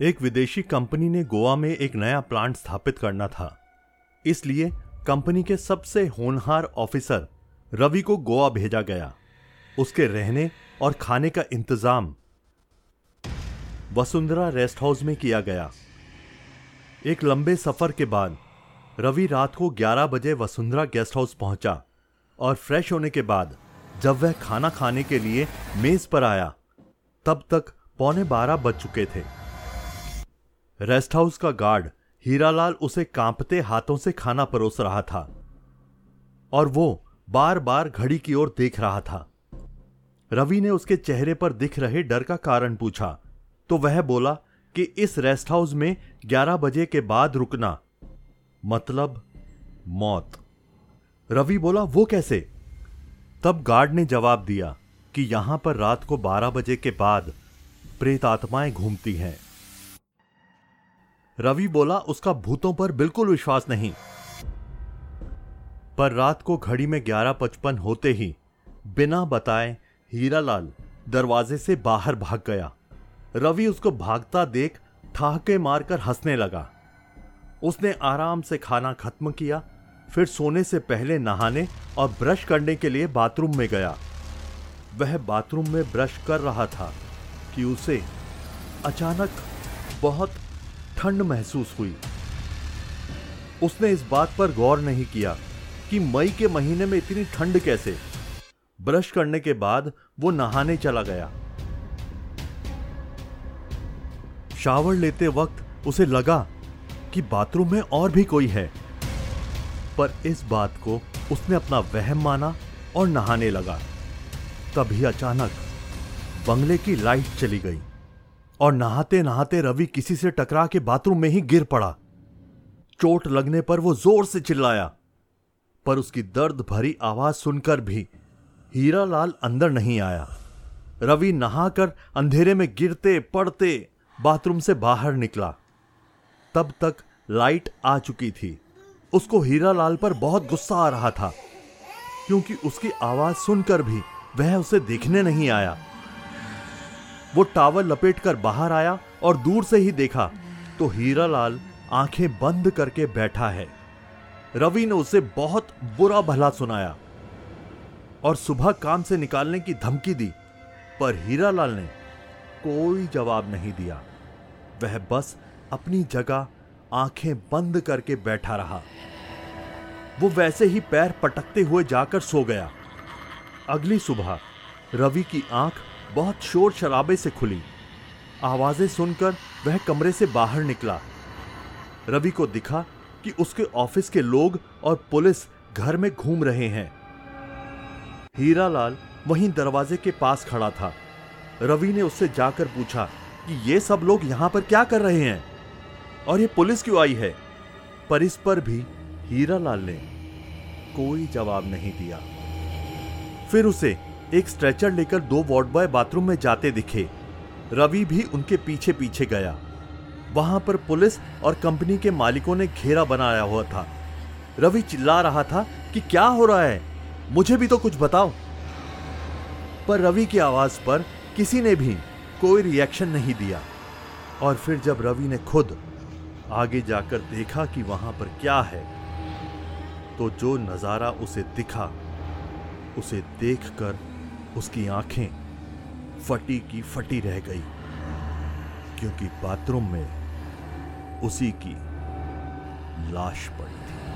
एक विदेशी कंपनी ने गोवा में एक नया प्लांट स्थापित करना था। इसलिए कंपनी के सबसे होनहार ऑफिसर रवि को गोवा भेजा गया। उसके रहने और खाने का इंतज़ाम वसुंधरा रेस्ट हाउस में किया गया। एक लंबे सफ़र के बाद रवि रात को 11 बजे वसुंधरा गेस्ट हाउस पहुँचा और फ्रेश होने के बाद जब वह खाना खाने के लिए मेज पर आया, तब तक पौने बारह बज चुके थे। रेस्ट हाउस का गार्ड हीरालाल उसे कांपते हाथों से खाना परोस रहा था और वो बार बार घड़ी की ओर देख रहा था। रवि ने उसके चेहरे पर दिख रहे डर का कारण पूछा तो वह बोला कि इस रेस्ट हाउस में 11 बजे के बाद रुकना। मतलब मौत। रवि बोला, वो कैसे? तब गार्ड ने जवाब दिया कि यहाँ पर रात को 12 बजे के बाद प्रेत आत्माएँ घूमती हैं। रवि बोला, उसका भूतों पर बिल्कुल विश्वास नहीं। पर रात को घड़ी में ग्यारह पचपन होते ही, बिना बताए हीरालाल दरवाजे से बाहर भाग गया। रवि उसको भागता देख ठहाके मारकर हंसने लगा। उसने आराम से खाना खत्म किया, फिर सोने से पहले नहाने और ब्रश करने के लिए बाथरूम में गया। वह बाथरूम में ब्रश कर रहा था कि उसे अचानक बहुत ठंड महसूस हुई। उसने इस बात पर गौर नहीं किया कि मई के महीने में इतनी ठंड कैसे। ब्रश करने के बाद वो नहाने चला गया। शावर लेते वक्त उसे लगा कि बाथरूम में और भी कोई है। पर इस बात को उसने अपना वहम माना और नहाने लगा। तभी अचानक बंगले की लाइट चली गई। और नहाते नहाते रवि किसी से टकरा के बाथरूम में ही गिर पड़ा। चोट लगने पर वो ज़ोर से चिल्लाया, पर उसकी दर्द भरी आवाज़ सुनकर भी हीरालाल अंदर नहीं आया। रवि नहाकर अंधेरे में गिरते, पड़ते बाथरूम से बाहर निकला। तब तक लाइट आ चुकी थी। उसको हीरालाल पर बहुत गुस्सा आ रहा था, क्योंकि उसकी आवाज़ सुनकर भी वह उसे देखने नहीं आया। वो टावल लपेटकर बाहर आया और दूर से ही देखा तो हीरालाल आँखें बंद करके बैठा है। रवि ने उसे बहुत बुरा भला सुनाया और सुबह काम से निकालने की धमकी दी, पर हीरालाल ने कोई जवाब नहीं दिया। वह बस अपनी जगह आँखें बंद करके बैठा रहा। वो वैसे ही पैर पटकते हुए जाकर सो गया। अगली सुबह रवि की आँख बहुत शोर शराबे से खुली। आवाज़ें सुनकर वह कमरे से बाहर निकला। रवि को दिखा कि उसके ऑफ़िस के लोग और पुलिस घर में घूम रहे हैं। हीरालाल वहीं दरवाजे के पास खड़ा था। रवि ने उससे जाकर पूछा कि ये सब लोग यहाँ पर क्या कर रहे हैं? और ये पुलिस क्यों आई है? पर इस पर भी हीरालाल ने कोई जवाब नहीं दिया। फिर उसे एक स्ट्रेचर लेकर दो वार्ड बॉय बाथरूम में जाते दिखे। रवि भी उनके पीछे पीछे गया। वहाँ पर पुलिस और कंपनी के मालिकों ने घेरा बनाया हुआ था। रवि चिल्ला रहा था कि क्या हो रहा है? मुझे भी तो कुछ बताओ। पर रवि की आवाज़ पर किसी ने भी कोई रिएक्शन नहीं दिया। और फिर जब रवि ने खुद आगे जाकर देखा कि वहाँ पर क्या है तो जो नज़ारा उसे दिखा, उसे देखकर उसकी आँखें फटी की फटी रह गई, क्योंकि बाथरूम में उसी की लाश पड़ी थी।